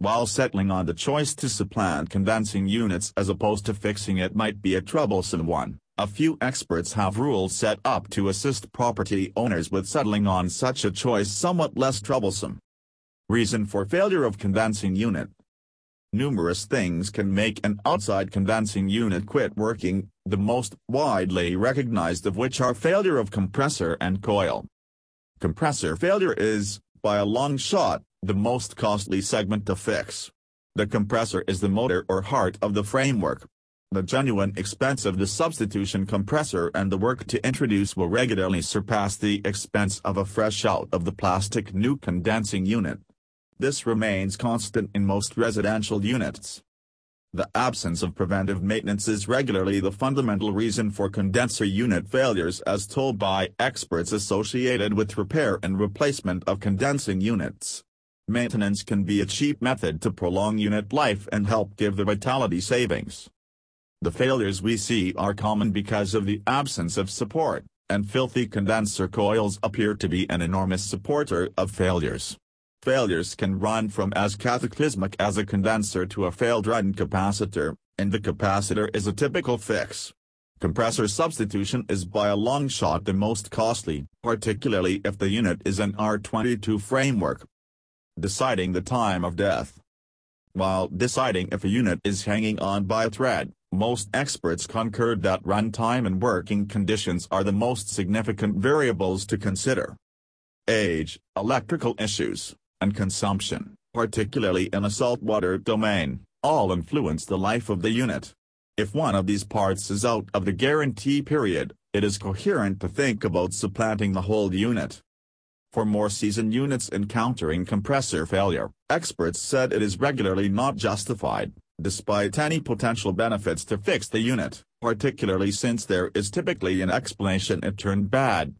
While settling on the choice to supplant condensing units as opposed to fixing it might be a troublesome one, a few experts have rules set up to assist property owners with settling on such a choice somewhat less troublesome. Reason for failure of condensing unit Numerous things can make an outside condensing unit quit working, the most widely recognized of which are failure of compressor and coil. Compressor failure is, by a long shot, the most costly segment to fix. The compressor is the motor or heart of the framework. The genuine expense of the substitution compressor and the work to introduce will regularly surpass the expense of a fresh out of the plastic new condensing unit. This remains constant in most residential units. The absence of preventive maintenance is regularly the fundamental reason for condenser unit failures as told by experts associated with repair and replacement of condensing units. Maintenance can be a cheap method to prolong unit life and help give the vitality savings. The failures we see are common because of the absence of support, and filthy condenser coils appear to be an enormous supporter of failures. Failures can run from as cataclysmic as a condenser to a failed redundant capacitor, and the capacitor is a typical fix. Compressor substitution is by a long shot the most costly, particularly if the unit is an R22 framework. Deciding the time of death. While deciding if a unit is hanging on by a thread, most experts concurred that runtime and working conditions are the most significant variables to consider. Age, electrical issues, and consumption, particularly in a saltwater domain, all influence the life of the unit. If one of these parts is out of the guarantee period, it is coherent to think about supplanting the whole unit. For more seasoned units encountering compressor failure, experts said it is regularly not justified, despite any potential benefits to fix the unit, particularly since there is typically an explanation it turned bad.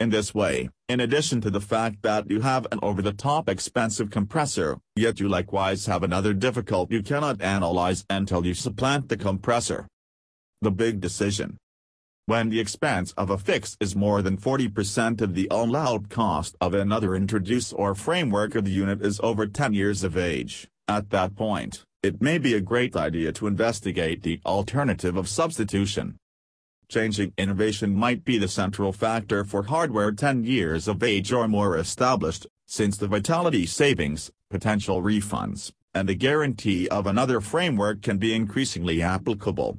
In this way, in addition to the fact that you have an over-the-top expensive compressor, yet you likewise have another difficult you cannot analyze until you supplant the compressor. The big decision. When the expense of a fix is more than 40% of the all-out cost of another introduce or framework of the unit is over 10 years of age, at that point, it may be a great idea to investigate the alternative of substitution. Changing innovation might be the central factor for hardware 10 years of age or more established, since the vitality savings, potential refunds, and the guarantee of another framework can be increasingly applicable.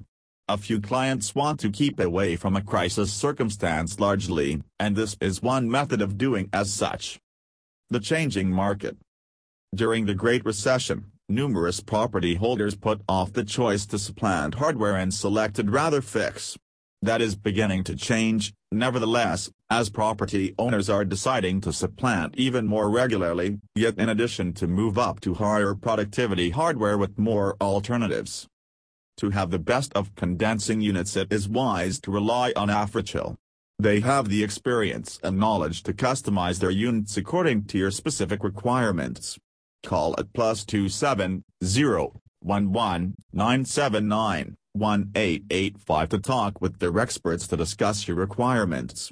A few clients want to keep away from a crisis circumstance largely, and this is one method of doing as such. The changing market. During the Great Recession, numerous property holders put off the choice to supplant hardware and selected rather fix that is beginning to change, nevertheless, as property owners are deciding to supplant even more regularly, yet in addition to move up to higher productivity hardware with more alternatives. To have the best of condensing units it is wise to rely on Africhill. They have the experience and knowledge to customize their units according to your specific requirements. Call at plus 270 11 979 1885 to talk with their experts to discuss your requirements.